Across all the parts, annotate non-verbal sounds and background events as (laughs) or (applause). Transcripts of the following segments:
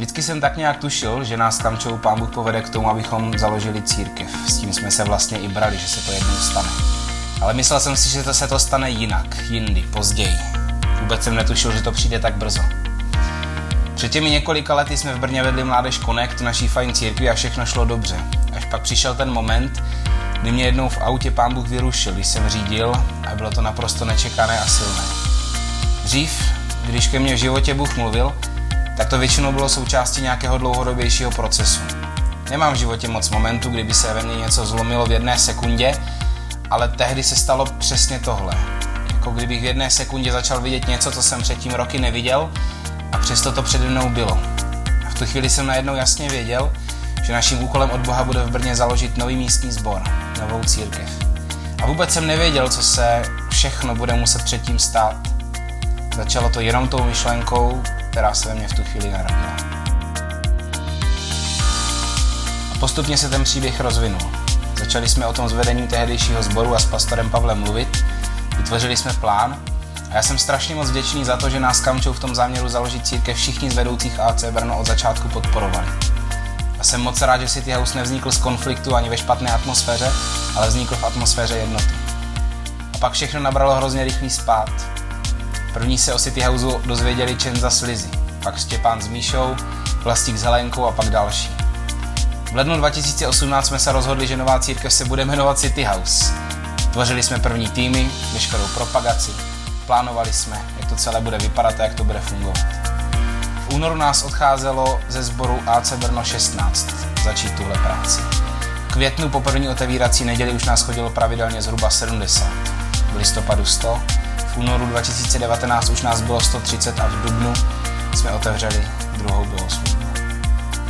Vždycky jsem tak nějak tušil, že nás Kamčou pán Bůh povede k tomu, abychom založili církev. S tím jsme se vlastně i brali, že se to jednou stane. Ale myslel jsem si, že to se to stane jinak, jindy, později. Vůbec jsem netušil, že to přijde tak brzo. Před těmi několika lety jsme v Brně vedli Mládež Connect, naší fajn církvi a všechno šlo dobře. Až pak přišel ten moment, kdy mě jednou v autě pán Bůh vyrušil, když jsem řídil a bylo to naprosto nečekané a silné. Dřív, když ke mně v životě Bůh mluvil, tak to většinou bylo součástí nějakého dlouhodobějšího procesu. Nemám v životě moc momentů, kdyby se ve mně něco zlomilo v jedné sekundě, ale tehdy se stalo přesně tohle. Jako kdybych v jedné sekundě začal vidět něco, co jsem předtím roky neviděl a přesto to přede mnou bylo. A v tu chvíli jsem najednou jasně věděl, že naším úkolem od Boha bude v Brně založit nový místní sbor, novou církev. A vůbec jsem nevěděl, co se všechno bude muset předtím stát. Začalo to jenom tou myšlenkou, která se ve mně v tu chvíli narodila. A postupně se ten příběh rozvinul. Začali jsme o tom s vedením tehdejšího sboru a s pastorem Pavlem mluvit, vytvořili jsme plán a já jsem strašně moc vděčný za to, že nás Kamčou v tom záměru založit církev všichni z vedoucích AC Brno od začátku podporovali. A jsem moc rád, že City House nevznikl z konfliktu ani ve špatné atmosféře, ale vznikl v atmosféře jednoty. A pak všechno nabralo hrozně rychlý spát. První se o City Houseu dozvěděli Čenza s Lizzy, pak Štěpán s Míšou, Plastik s Helenkou a pak další. V lednu 2018 jsme se rozhodli, že nová církev se bude jmenovat City House. Tvořili jsme první týmy, veškerou propagaci, plánovali jsme, jak to celé bude vypadat a jak to bude fungovat. V únoru nás odcházelo ze sboru AC Brno 16 začít tuhle práci. V květnu po první otevírací neděli už nás chodilo pravidelně zhruba 70. V listopadu 100, v únoru 2019 už nás bylo 130 a v dubnu jsme otevřeli druhou bohoslužbu.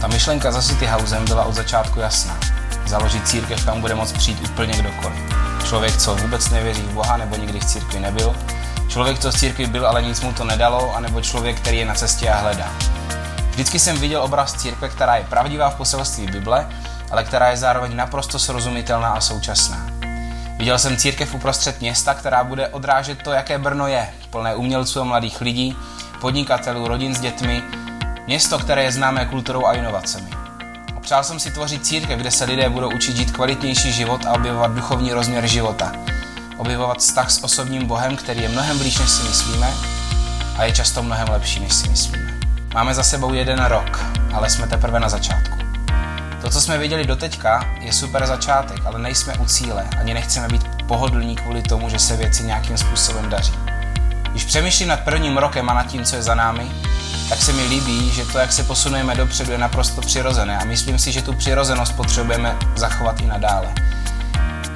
Ta myšlenka za City Housem byla od začátku jasná. Založit církev, kam bude moct přijít úplně kdokoliv. Člověk, co vůbec nevěří v Boha nebo nikdy v církvi nebyl, člověk, co v církvi byl, ale nic mu to nedalo, anebo člověk, který je na cestě a hledá. Vždycky jsem viděl obraz církve, která je pravdivá v poselství Bible, ale která je zároveň naprosto srozumitelná a současná. Viděl jsem církev uprostřed města, která bude odrážet to, jaké Brno je, plné umělců a mladých lidí, podnikatelů, rodin s dětmi, město, které je známé kulturou a inovacemi. Přál jsem si tvořit církev, kde se lidé budou učit žít kvalitnější život a objevovat duchovní rozměr života. Objevovat vztah s osobním Bohem, který je mnohem blíž, než si myslíme a je často mnohem lepší, než si myslíme. Máme za sebou jeden rok, ale jsme teprve na začátku. To, co jsme viděli doteďka, je super začátek, ale nejsme u cíle, ani nechceme být pohodlní kvůli tomu, že se věci nějakým způsobem daří. Když přemýšlím nad prvním rokem a nad tím, co je za námi, tak se mi líbí, že to, jak se posunujeme dopředu, je naprosto přirozené a myslím si, že tu přirozenost potřebujeme zachovat i nadále.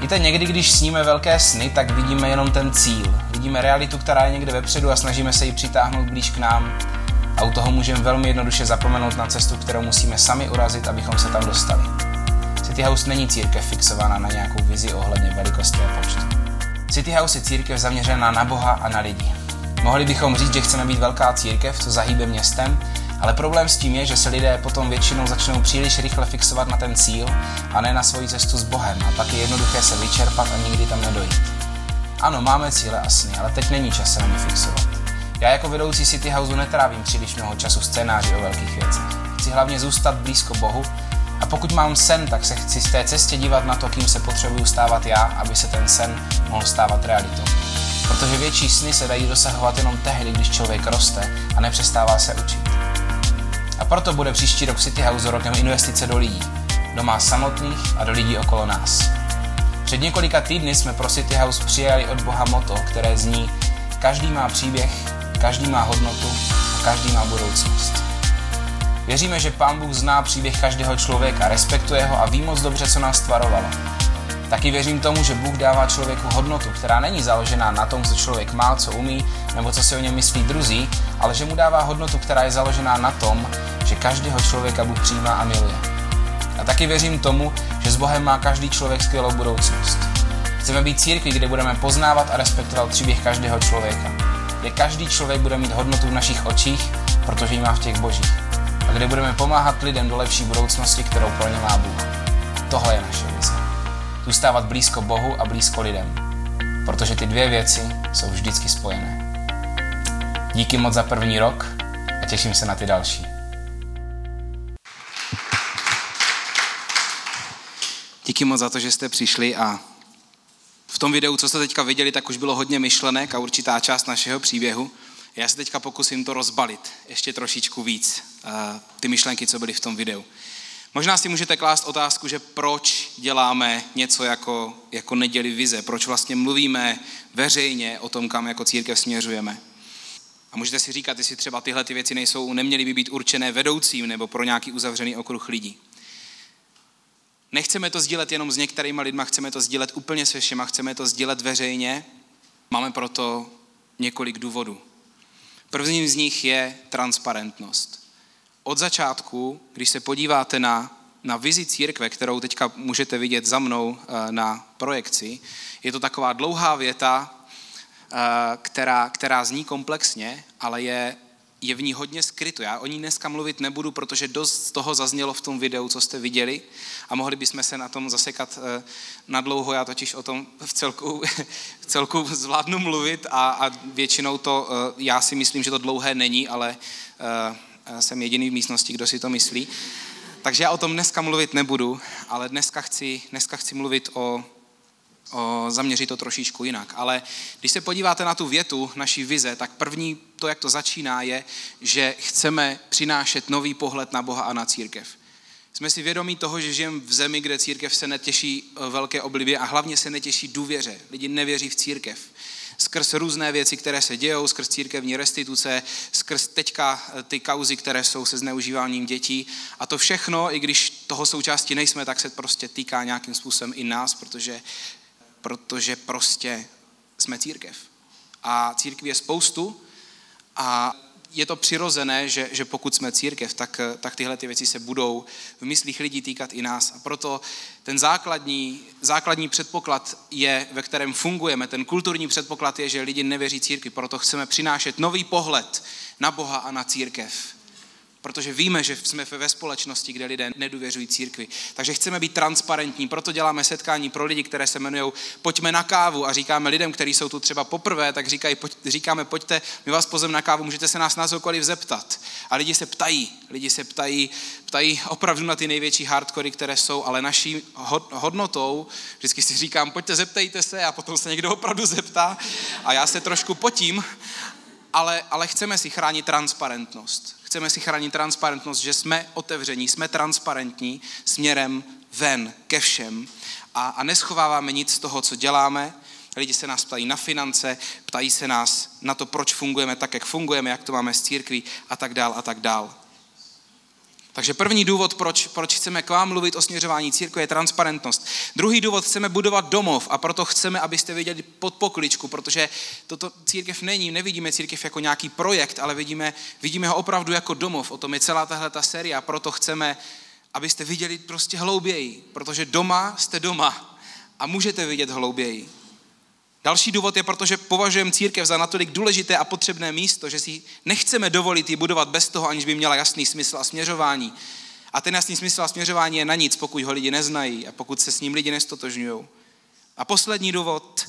Víte, někdy, když sníme velké sny, tak vidíme jenom ten cíl. Vidíme realitu, která je někde vepředu a snažíme se ji přitáhnout blíž k nám. A u toho můžeme velmi jednoduše zapomenout na cestu, kterou musíme sami urazit, abychom se tam dostali. City House není církev fixovaná na nějakou vizi ohledně velikosti a počtu. City House je církev zaměřená na Boha a na lidi. Mohli bychom říct, že chceme být velká církev, co zahýbe městem, ale problém s tím je, že se lidé potom většinou začnou příliš rychle fixovat na ten cíl a ne na svoji cestu s Bohem a pak je jednoduché se vyčerpat a nikdy tam nedojít. Ano, máme cíle a sny, ale teď není čas se na ně fixovat. Já jako vedoucí City Houseu netrávím příliš mnoho času scénáři o velkých věcech. Chci hlavně zůstat blízko Bohu a pokud mám sen, tak se chci z té cestě dívat na to, kým se potřebuju stávat já, aby se ten sen mohl stávat realitou. Protože větší sny se dají dosahovat jenom tehdy, když člověk roste a nepřestává se učit. A proto bude příští rok City House rokem investice do lidí, do nás samotných a do lidí okolo nás. Před několika týdny jsme pro City House přijali od Boha moto, které zní Každý má příběh, každý má hodnotu a každý má budoucnost. Věříme, že Pán Bůh zná příběh každého člověka, respektuje ho a ví moc dobře, co nás tvarovalo. Taky věřím tomu, že Bůh dává člověku hodnotu, která není založená na tom, co člověk má, co umí, nebo co si o něm myslí druzí, ale že mu dává hodnotu, která je založená na tom, že každého člověka Bůh přijímá a miluje. A taky věřím tomu, že s Bohem má každý člověk skvělou budoucnost. Chceme být církví, kde budeme poznávat a respektovat příběh každého člověka kde každý člověk bude mít hodnotu v našich očích, protože ji má v těch božích. A kde budeme pomáhat lidem do lepší budoucnosti, kterou pro ně má Bůh. Tohle je naše vize. Zůstávat blízko Bohu a blízko lidem. Protože ty dvě věci jsou vždycky spojené. Díky moc za první rok a těším se na ty další. Díky moc za to, že jste přišli a v tom videu, co jste teďka viděli, tak už bylo hodně myšlenek a určitá část našeho příběhu. Já se teďka pokusím to rozbalit ještě trošičku víc, eh, ty myšlenky, co byly v tom videu. Možná si můžete klást otázku, že proč děláme něco jako, jako neděli vize, proč vlastně mluvíme veřejně o tom, kam jako církev směřujeme. A můžete si říkat, jestli třeba tyhle ty věci nejsou, neměly by být určené vedoucím nebo pro nějaký uzavřený okruh lidí. Nechceme to sdílet jenom s některými lidmi, chceme to sdílet úplně se všema, chceme to sdílet veřejně. Máme proto několik důvodů. Prvním z nich je transparentnost. Od začátku, když se podíváte na, na vizi církve, kterou teďka můžete vidět za mnou eh, na projekci, je to taková dlouhá věta, eh, která, která zní komplexně, ale je je v ní hodně skryto. Já o ní dneska mluvit nebudu, protože dost toho zaznělo v tom videu, co jste viděli a mohli bychom se na tom zasekat eh, na dlouho. Já totiž o tom v celku, (laughs) v celku zvládnu mluvit a, a většinou to, eh, já si myslím, že to dlouhé není, ale eh, jsem jediný v místnosti, kdo si to myslí. Takže já o tom dneska mluvit nebudu, ale dneska chci, dneska chci mluvit o, o, zaměřit to trošičku jinak. Ale když se podíváte na tu větu naší vize, tak první to, jak to začíná, je, že chceme přinášet nový pohled na Boha a na církev. Jsme si vědomí toho, že žijeme v zemi, kde církev se netěší e, velké oblibě a hlavně se netěší důvěře. Lidi nevěří v církev. Skrz různé věci, které se dějou, skrz církevní restituce, skrz teďka e, ty kauzy, které jsou se zneužíváním dětí. A to všechno, i když toho součástí nejsme, tak se prostě týká nějakým způsobem i nás, protože protože prostě jsme církev. A církví je spoustu a je to přirozené, že, že pokud jsme církev, tak, tak tyhle ty věci se budou v myslích lidí týkat i nás. A proto ten základní, základní předpoklad je, ve kterém fungujeme, ten kulturní předpoklad je, že lidi nevěří církvi, proto chceme přinášet nový pohled na Boha a na církev protože víme, že jsme ve společnosti, kde lidé nedůvěřují církvi. Takže chceme být transparentní, proto děláme setkání pro lidi, které se jmenují Pojďme na kávu a říkáme lidem, kteří jsou tu třeba poprvé, tak říkají, pojď, říkáme, pojďte, my vás pozem na kávu, můžete se nás na cokoliv zeptat. A lidi se ptají, lidi se ptají, ptají opravdu na ty největší hardcory, které jsou, ale naší hodnotou, vždycky si říkám, pojďte, zeptejte se a potom se někdo opravdu zeptá a já se trošku potím, ale, ale chceme si chránit transparentnost chceme si chránit transparentnost, že jsme otevření, jsme transparentní směrem ven ke všem a, a neschováváme nic z toho, co děláme. Lidi se nás ptají na finance, ptají se nás na to, proč fungujeme tak, jak fungujeme, jak to máme s církví a tak dál a tak dál. Takže první důvod, proč, proč chceme k vám mluvit o směřování církve, je transparentnost. Druhý důvod, chceme budovat domov a proto chceme, abyste viděli pod pokličku, protože toto církev není, nevidíme církev jako nějaký projekt, ale vidíme, vidíme ho opravdu jako domov. O tom je celá tahle ta série a proto chceme, abyste viděli prostě hlouběji, protože doma jste doma a můžete vidět hlouběji. Další důvod je, protože považujeme církev za natolik důležité a potřebné místo, že si nechceme dovolit ji budovat bez toho, aniž by měla jasný smysl a směřování. A ten jasný smysl a směřování je na nic, pokud ho lidi neznají a pokud se s ním lidi nestotožňují. A poslední důvod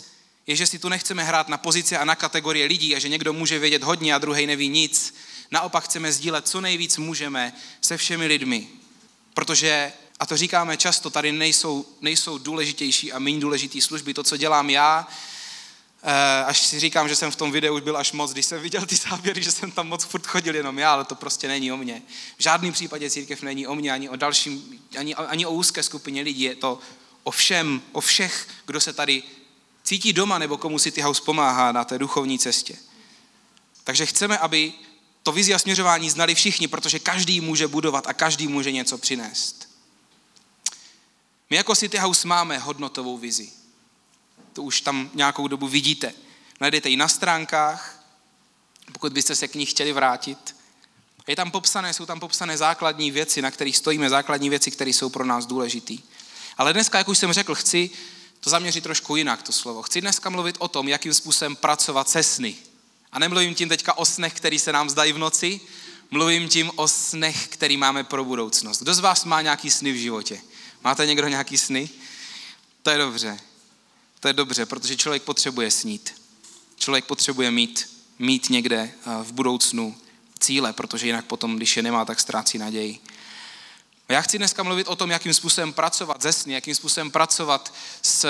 je, že si tu nechceme hrát na pozici a na kategorie lidí a že někdo může vědět hodně a druhý neví nic. Naopak chceme sdílet co nejvíc můžeme se všemi lidmi. Protože, a to říkáme často, tady nejsou, nejsou důležitější a méně důležitý služby. To, co dělám já, až si říkám, že jsem v tom videu už byl až moc, když jsem viděl ty záběry, že jsem tam moc furt chodil jenom já, ale to prostě není o mně. V žádném případě církev není o mně, ani o dalším, ani, ani o úzké skupině lidí, je to o všem, o všech, kdo se tady cítí doma nebo komu City House pomáhá na té duchovní cestě. Takže chceme, aby to vizi a směřování znali všichni, protože každý může budovat a každý může něco přinést. My jako City House máme hodnotovou vizi to už tam nějakou dobu vidíte. Najdete ji na stránkách, pokud byste se k ní chtěli vrátit. Je tam popsané, jsou tam popsané základní věci, na kterých stojíme, základní věci, které jsou pro nás důležité. Ale dneska, jak už jsem řekl, chci to zaměřit trošku jinak, to slovo. Chci dneska mluvit o tom, jakým způsobem pracovat se sny. A nemluvím tím teďka o snech, který se nám zdají v noci, mluvím tím o snech, který máme pro budoucnost. Kdo z vás má nějaký sny v životě? Máte někdo nějaký sny? To je dobře. To je dobře, protože člověk potřebuje snít. Člověk potřebuje mít, mít někde eh, v budoucnu cíle, protože jinak potom, když je nemá, tak ztrácí naději. Já chci dneska mluvit o tom, jakým způsobem pracovat ze sny, jakým způsobem pracovat s,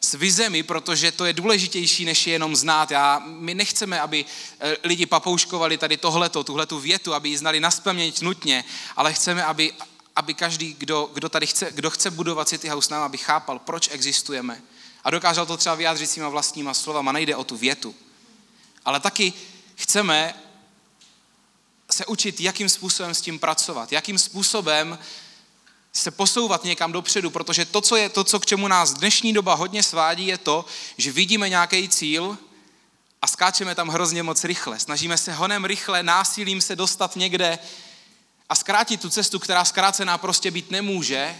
s vizemi, protože to je důležitější, než je jenom znát. Já, my nechceme, aby eh, lidi papouškovali tady tohleto, tuhletu větu, aby ji znali naspaměť nutně, ale chceme, aby, aby každý, kdo, kdo tady chce, kdo chce budovat City House nám, aby chápal, proč existujeme. A dokázal to třeba vyjádřit svýma vlastníma slovama. Nejde o tu větu. Ale taky chceme se učit, jakým způsobem s tím pracovat, jakým způsobem se posouvat někam dopředu, protože to, co je to, co k čemu nás dnešní doba hodně svádí, je to, že vidíme nějaký cíl a skáčeme tam hrozně moc rychle. Snažíme se honem rychle, násilím se dostat někde a zkrátit tu cestu, která zkrácená prostě být nemůže,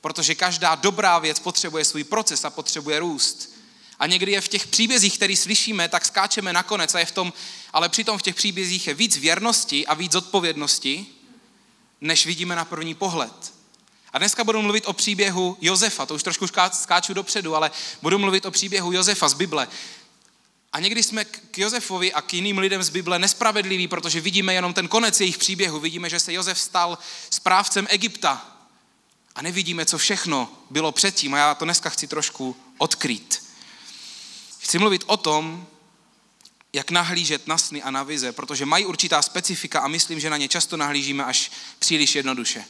protože každá dobrá věc potřebuje svůj proces a potřebuje růst. A někdy je v těch příbězích, který slyšíme, tak skáčeme nakonec a je v tom, ale přitom v těch příbězích je víc věrnosti a víc odpovědnosti, než vidíme na první pohled. A dneska budu mluvit o příběhu Josefa, to už trošku skáču dopředu, ale budu mluvit o příběhu Josefa z Bible. A někdy jsme k Josefovi a k jiným lidem z Bible nespravedliví, protože vidíme jenom ten konec jejich příběhu. Vidíme, že se Josef stal správcem Egypta. A nevidíme, co všechno bylo předtím. A já to dneska chci trošku odkrýt. Chci mluvit o tom, jak nahlížet na sny a na vize, protože mají určitá specifika a myslím, že na ně často nahlížíme až příliš jednoduše.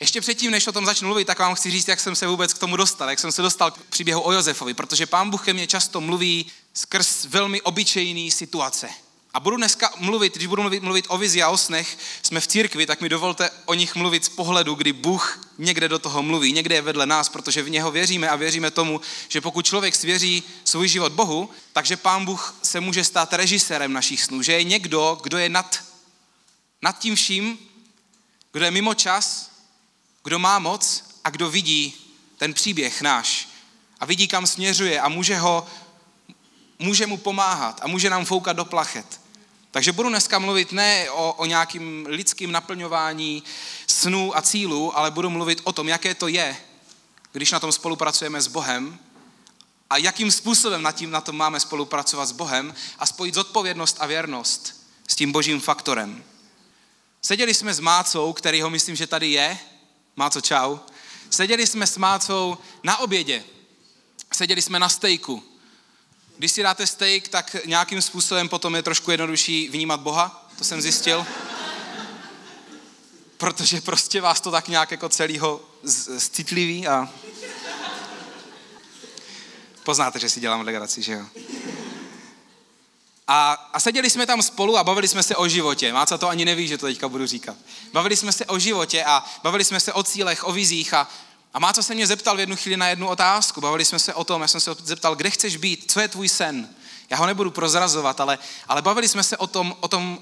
Ještě předtím, než o tom začnu mluvit, tak vám chci říct, jak jsem se vůbec k tomu dostal, jak jsem se dostal k příběhu o Josefovi, protože pán Bůh ke mně často mluví skrz velmi obyčejný situace. A budu dneska mluvit, když budu mluvit, mluvit o vizi a o snech, jsme v církvi, tak mi dovolte o nich mluvit z pohledu, kdy Bůh někde do toho mluví, někde je vedle nás, protože v něho věříme a věříme tomu, že pokud člověk svěří svůj život Bohu, takže pán Bůh se může stát režisérem našich snů, že je někdo, kdo je nad, nad tím vším, kdo je mimo čas, kdo má moc a kdo vidí ten příběh náš a vidí, kam směřuje a může, ho, může mu pomáhat a může nám foukat do plachet. Takže budu dneska mluvit ne o, o nějakým lidským naplňování snů a cílů, ale budu mluvit o tom, jaké to je, když na tom spolupracujeme s Bohem a jakým způsobem na, tím, na tom máme spolupracovat s Bohem a spojit zodpovědnost a věrnost s tím božím faktorem. Seděli jsme s Mácou, který ho myslím, že tady je. Máco, čau. Seděli jsme s Mácou na obědě. Seděli jsme na stejku. Když si dáte steak, tak nějakým způsobem potom je trošku jednodušší vnímat Boha, to jsem zjistil. Protože prostě vás to tak nějak jako celýho citlivý a poznáte, že si dělám legraci, že jo? A, a seděli jsme tam spolu a bavili jsme se o životě. Máca to ani neví, že to teďka budu říkat. Bavili jsme se o životě a bavili jsme se o cílech, o vizích a, a Máca se mě zeptal v jednu chvíli na jednu otázku. Bavili jsme se o tom, já jsem se zeptal, kde chceš být, co je tvůj sen. Já ho nebudu prozrazovat, ale, ale bavili jsme se o tom, o tom,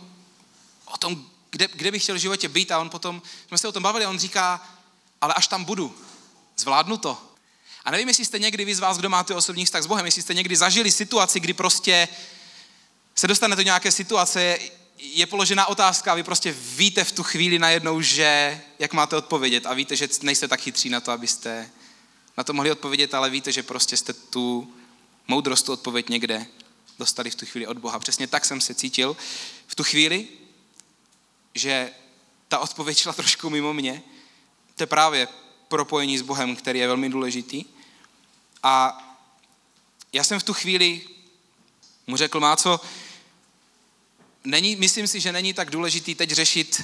o tom kde, kde bych chtěl v životě být a on potom, jsme se o tom bavili a on říká, ale až tam budu, zvládnu to. A nevím, jestli jste někdy vy z vás, kdo máte osobní vztah s Bohem, jestli jste někdy zažili situaci, kdy prostě se dostane do nějaké situace, je položená otázka a vy prostě víte v tu chvíli najednou, že jak máte odpovědět a víte, že nejste tak chytří na to, abyste na to mohli odpovědět, ale víte, že prostě jste tu moudrost, tu odpověď někde dostali v tu chvíli od Boha. Přesně tak jsem se cítil v tu chvíli, že ta odpověď šla trošku mimo mě. To je právě propojení s Bohem, který je velmi důležitý. A já jsem v tu chvíli mu řekl, má co, není, myslím si, že není tak důležitý teď řešit,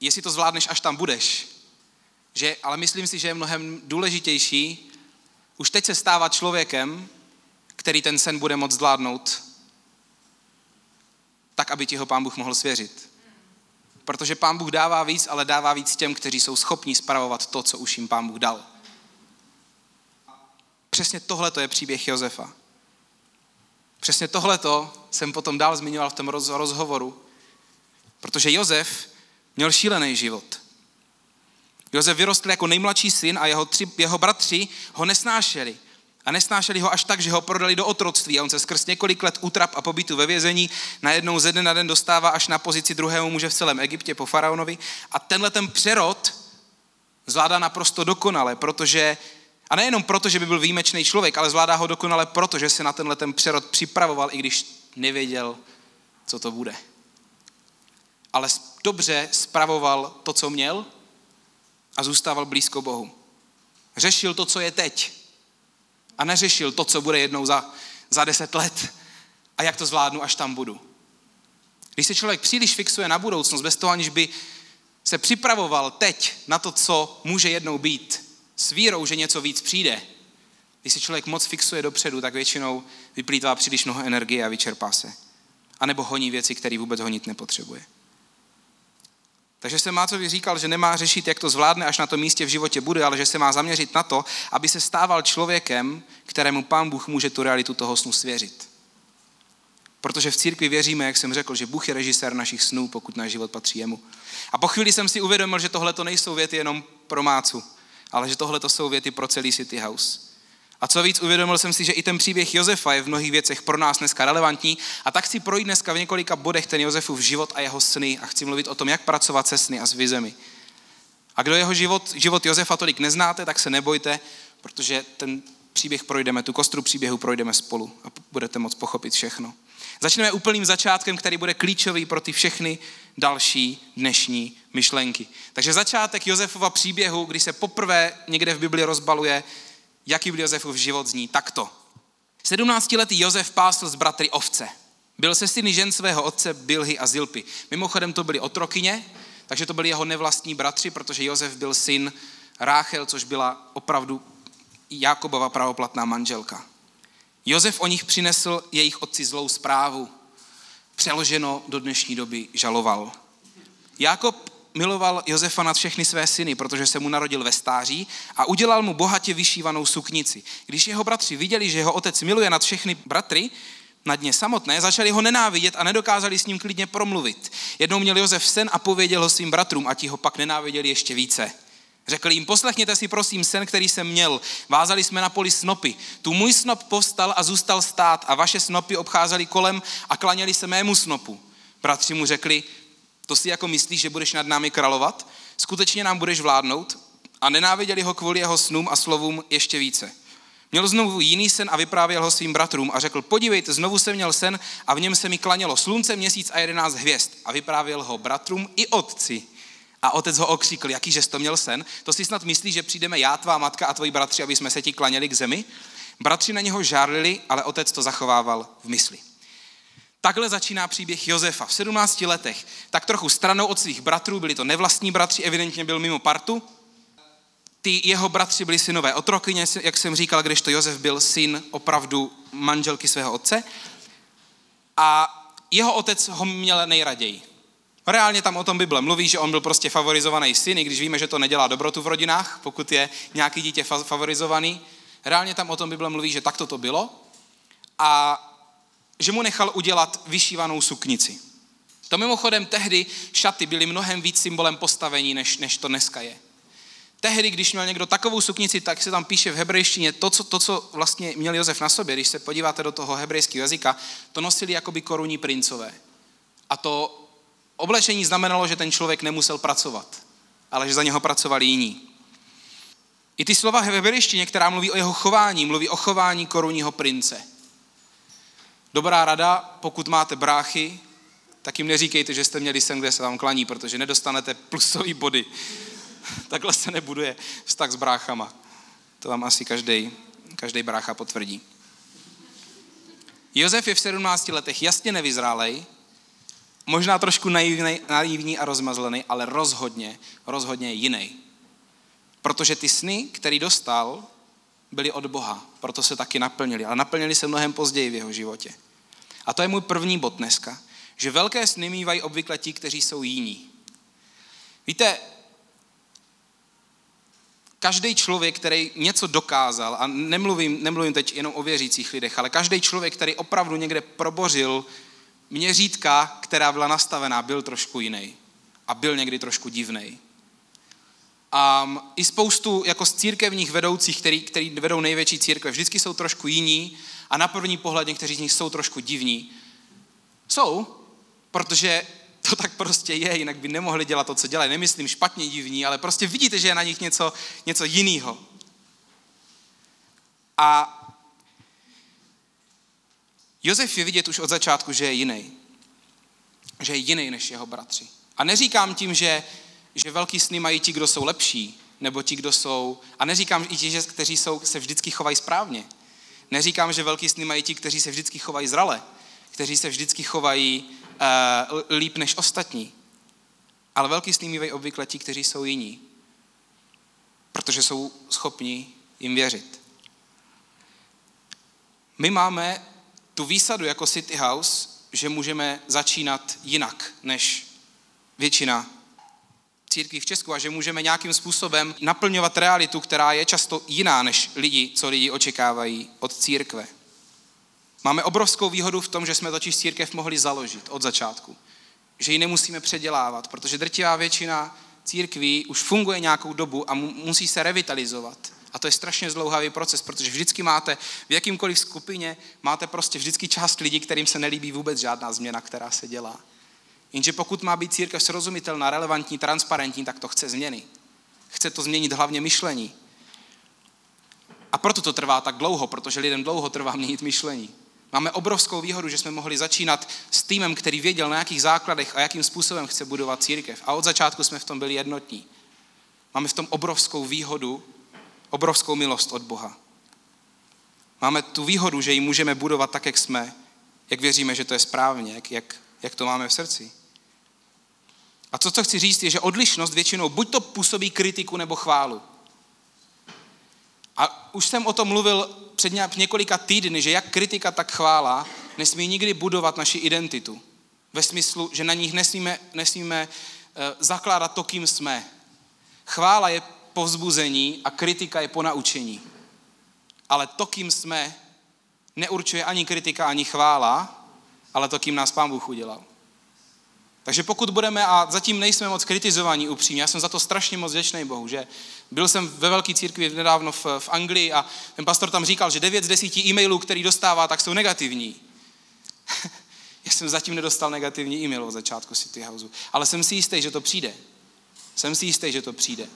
jestli to zvládneš, až tam budeš. Že, ale myslím si, že je mnohem důležitější už teď se stávat člověkem, který ten sen bude moct zvládnout, tak, aby ti ho pán Bůh mohl svěřit. Protože pán Bůh dává víc, ale dává víc těm, kteří jsou schopni spravovat to, co už jim pán Bůh dal. Přesně tohle to je příběh Josefa. Přesně tohleto jsem potom dál zmiňoval v tom rozhovoru, protože Josef měl šílený život. Josef vyrostl jako nejmladší syn a jeho, tři, jeho bratři ho nesnášeli. A nesnášeli ho až tak, že ho prodali do otroctví a on se skrz několik let útrap a pobytu ve vězení najednou ze dne na den dostává až na pozici druhého muže v celém Egyptě po faraonovi. A tenhle ten přerod zvládá naprosto dokonale, protože a nejenom proto, že by byl výjimečný člověk, ale zvládá ho dokonale proto, že se na tenhle ten přerod připravoval, i když nevěděl, co to bude. Ale dobře spravoval to, co měl a zůstával blízko Bohu. Řešil to, co je teď. A neřešil to, co bude jednou za, za deset let. A jak to zvládnu, až tam budu. Když se člověk příliš fixuje na budoucnost, bez toho, aniž by se připravoval teď na to, co může jednou být, s vírou, že něco víc přijde, když se člověk moc fixuje dopředu, tak většinou vyplýtvá příliš mnoho energie a vyčerpá se. A nebo honí věci, které vůbec honit nepotřebuje. Takže se Mácovi říkal, že nemá řešit, jak to zvládne, až na tom místě v životě bude, ale že se má zaměřit na to, aby se stával člověkem, kterému pán Bůh může tu realitu toho snu svěřit. Protože v církvi věříme, jak jsem řekl, že Bůh je režisér našich snů, pokud náš život patří jemu. A po chvíli jsem si uvědomil, že tohle to nejsou věty jenom pro Mácu, ale že tohle to jsou věty pro celý City House. A co víc, uvědomil jsem si, že i ten příběh Josefa je v mnohých věcech pro nás dneska relevantní. A tak chci projít dneska v několika bodech ten Josefův život a jeho sny a chci mluvit o tom, jak pracovat se sny a s vizemi. A kdo jeho život, život Josefa tolik neznáte, tak se nebojte, protože ten příběh projdeme, tu kostru příběhu projdeme spolu a budete moct pochopit všechno. Začneme úplným začátkem, který bude klíčový pro ty všechny další dnešní myšlenky. Takže začátek Josefova příběhu, kdy se poprvé někde v Bibli rozbaluje, jaký byl Josefův život, zní takto. 17-letý Josef pásl z bratry ovce. Byl se syny žen svého otce Bilhy a Zilpy. Mimochodem to byly otrokyně, takže to byli jeho nevlastní bratři, protože Josef byl syn Ráchel, což byla opravdu Jakobova pravoplatná manželka. Josef o nich přinesl jejich otci zlou zprávu. Přeloženo do dnešní doby žaloval. Jakob miloval Josefa nad všechny své syny, protože se mu narodil ve stáří a udělal mu bohatě vyšívanou suknici. Když jeho bratři viděli, že jeho otec miluje nad všechny bratry, nad ně samotné, začali ho nenávidět a nedokázali s ním klidně promluvit. Jednou měl Josef sen a pověděl ho svým bratrům a ti ho pak nenáviděli ještě více. Řekl jim, poslechněte si prosím sen, který jsem měl. Vázali jsme na poli snopy. Tu můj snop povstal a zůstal stát a vaše snopy obcházeli kolem a klaněli se mému snopu. Bratři mu řekli, to si jako myslíš, že budeš nad námi královat? Skutečně nám budeš vládnout? A nenáviděli ho kvůli jeho snům a slovům ještě více. Měl znovu jiný sen a vyprávěl ho svým bratrům a řekl, podívejte, znovu jsem měl sen a v něm se mi klanělo slunce, měsíc a jedenáct hvězd. A vyprávěl ho bratrům i otci. A otec ho okřikl, jaký že to měl sen? To si snad myslí, že přijdeme já, tvá matka a tvoji bratři, aby jsme se ti klaněli k zemi? Bratři na něho žárlili, ale otec to zachovával v mysli. Takhle začíná příběh Josefa. V 17 letech, tak trochu stranou od svých bratrů, byli to nevlastní bratři, evidentně byl mimo partu. Ty jeho bratři byli synové otrokyně, jak jsem říkal, když to Josef byl syn opravdu manželky svého otce. A jeho otec ho měl nejraději. Reálně tam o tom Bible mluví, že on byl prostě favorizovaný syn, i když víme, že to nedělá dobrotu v rodinách, pokud je nějaký dítě favorizovaný. Reálně tam o tom Bible mluví, že takto to bylo. A že mu nechal udělat vyšívanou suknici. To mimochodem tehdy šaty byly mnohem víc symbolem postavení, než, než to dneska je. Tehdy, když měl někdo takovou suknici, tak se tam píše v hebrejštině to co, to, co vlastně měl Josef na sobě. Když se podíváte do toho hebrejského jazyka, to nosili jakoby korunní princové. A to oblečení znamenalo, že ten člověk nemusel pracovat, ale že za něho pracovali jiní. I ty slova v hebrejštině, která mluví o jeho chování, mluví o chování korunního prince. Dobrá rada, pokud máte bráchy, tak jim neříkejte, že jste měli sen, kde se vám klaní, protože nedostanete plusové body. (laughs) Takhle se nebuduje vztah s bráchama. To vám asi každý, každý brácha potvrdí. Josef je v 17 letech jasně nevyzrálej, možná trošku naivní, naivní a rozmazlený, ale rozhodně, rozhodně jiný. Protože ty sny, který dostal, byly od Boha, proto se taky naplnili, ale naplnili se mnohem později v jeho životě. A to je můj první bod dneska, že velké sny mývají obvykle ti, kteří jsou jiní. Víte, každý člověk, který něco dokázal, a nemluvím, nemluvím teď jenom o věřících lidech, ale každý člověk, který opravdu někde probořil měřítka, která byla nastavená, byl trošku jiný. A byl někdy trošku divný. A i spoustu jako z církevních vedoucích, který, který vedou největší církve, vždycky jsou trošku jiní a na první pohled někteří z nich jsou trošku divní. Jsou, protože (laughs) to tak prostě je, jinak by nemohli dělat to, co dělají. Nemyslím špatně divní, ale prostě vidíte, že je na nich něco, něco jiného. A Josef je vidět už od začátku, že je jiný. Že je jiný než jeho bratři. A neříkám tím, že, že velký sny mají ti, kdo jsou lepší, nebo ti, kdo jsou, a neříkám i ti, že, kteří jsou, se vždycky chovají správně. Neříkám, že velký sny mají ti, kteří se vždycky chovají zrale, kteří se vždycky chovají uh, líp než ostatní. Ale velký sny mývají obvykle ti, kteří jsou jiní, protože jsou schopni jim věřit. My máme tu výsadu jako City House, že můžeme začínat jinak než většina církví v Česku a že můžeme nějakým způsobem naplňovat realitu, která je často jiná než lidi, co lidi očekávají od církve. Máme obrovskou výhodu v tom, že jsme totiž církev mohli založit od začátku. Že ji nemusíme předělávat, protože drtivá většina církví už funguje nějakou dobu a musí se revitalizovat. A to je strašně zdlouhavý proces, protože vždycky máte, v jakýmkoliv skupině, máte prostě vždycky část lidí, kterým se nelíbí vůbec žádná změna, která se dělá. Jenže pokud má být církev srozumitelná, relevantní, transparentní, tak to chce změny. Chce to změnit hlavně myšlení. A proto to trvá tak dlouho, protože lidem dlouho trvá měnit myšlení. Máme obrovskou výhodu, že jsme mohli začínat s týmem, který věděl na jakých základech a jakým způsobem chce budovat církev. A od začátku jsme v tom byli jednotní. Máme v tom obrovskou výhodu, obrovskou milost od Boha. Máme tu výhodu, že ji můžeme budovat tak, jak jsme, jak věříme, že to je správně, jak, jak, jak to máme v srdci. A to, co chci říct, je, že odlišnost většinou buď to působí kritiku nebo chválu. A už jsem o tom mluvil před několika týdny, že jak kritika, tak chvála nesmí nikdy budovat naši identitu. Ve smyslu, že na nich nesmíme, nesmíme eh, zakládat to, kým jsme. Chvála je povzbuzení a kritika je ponaučení. Ale to, kým jsme, neurčuje ani kritika, ani chvála, ale to, kým nás Pán Bůh udělal. Takže pokud budeme, a zatím nejsme moc kritizovaní upřímně, já jsem za to strašně moc vděčný Bohu, že byl jsem ve velké církvi nedávno v, v Anglii a ten pastor tam říkal, že 9 z 10 e-mailů, který dostává, tak jsou negativní. (laughs) já jsem zatím nedostal negativní e-mail od začátku City Houseu, ale jsem si jistý, že to přijde. Jsem si jistý, že to přijde.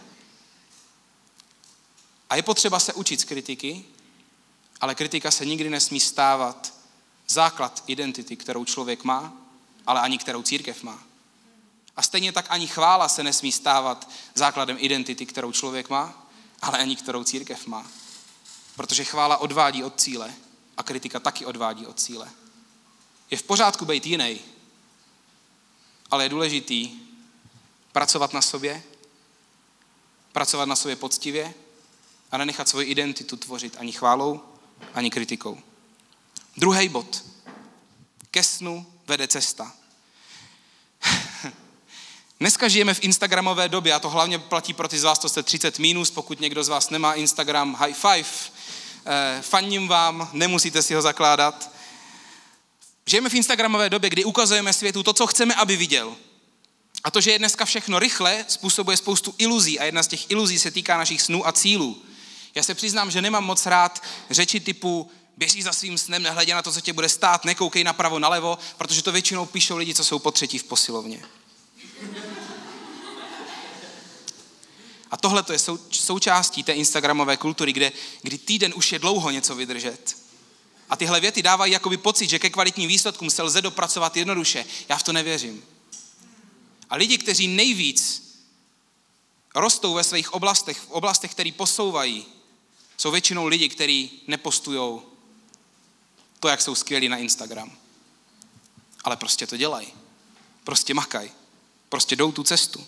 A je potřeba se učit z kritiky, ale kritika se nikdy nesmí stávat základ identity, kterou člověk má, ale ani kterou církev má. A stejně tak ani chvála se nesmí stávat základem identity, kterou člověk má, ale ani kterou církev má. Protože chvála odvádí od cíle a kritika taky odvádí od cíle. Je v pořádku být jiný, ale je důležitý pracovat na sobě, pracovat na sobě poctivě nenechat svoji identitu tvořit ani chválou, ani kritikou. Druhý bod. Ke snu vede cesta. (laughs) Dneska žijeme v Instagramové době a to hlavně platí pro ty z vás, to jste 30 minus, pokud někdo z vás nemá Instagram, high five, eh, faním vám, nemusíte si ho zakládat. Žijeme v Instagramové době, kdy ukazujeme světu to, co chceme, aby viděl. A to, že je dneska všechno rychle, způsobuje spoustu iluzí a jedna z těch iluzí se týká našich snů a cílů. Já se přiznám, že nemám moc rád řeči typu běží za svým snem, nehledě na to, co tě bude stát, nekoukej napravo, nalevo, protože to většinou píšou lidi, co jsou po třetí v posilovně. A tohle je sou, součástí té instagramové kultury, kde, kdy týden už je dlouho něco vydržet. A tyhle věty dávají jakoby pocit, že ke kvalitním výsledkům se lze dopracovat jednoduše. Já v to nevěřím. A lidi, kteří nejvíc rostou ve svých oblastech, v oblastech, které posouvají, jsou většinou lidi, kteří nepostují to, jak jsou skvělí na Instagram. Ale prostě to dělají. Prostě makají. Prostě jdou tu cestu.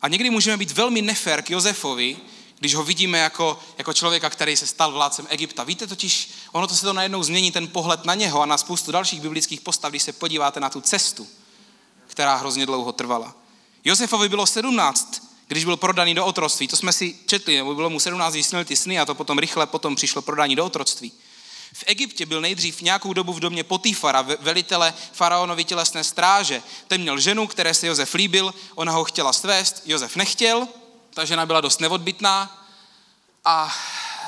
A někdy můžeme být velmi nefér k Josefovi, když ho vidíme jako, jako člověka, který se stal vládcem Egypta. Víte totiž, ono to se to najednou změní ten pohled na něho a na spoustu dalších biblických postav, když se podíváte na tu cestu, která hrozně dlouho trvala. Josefovi bylo 17, když byl prodaný do otroctví. To jsme si četli, nebo bylo mu 17, když ty sny a to potom rychle potom přišlo prodání do otroctví. V Egyptě byl nejdřív nějakou dobu v domě Potýfara, velitele faraonovi tělesné stráže. Ten měl ženu, které se Josef líbil, ona ho chtěla svést, Josef nechtěl, ta žena byla dost neodbitná a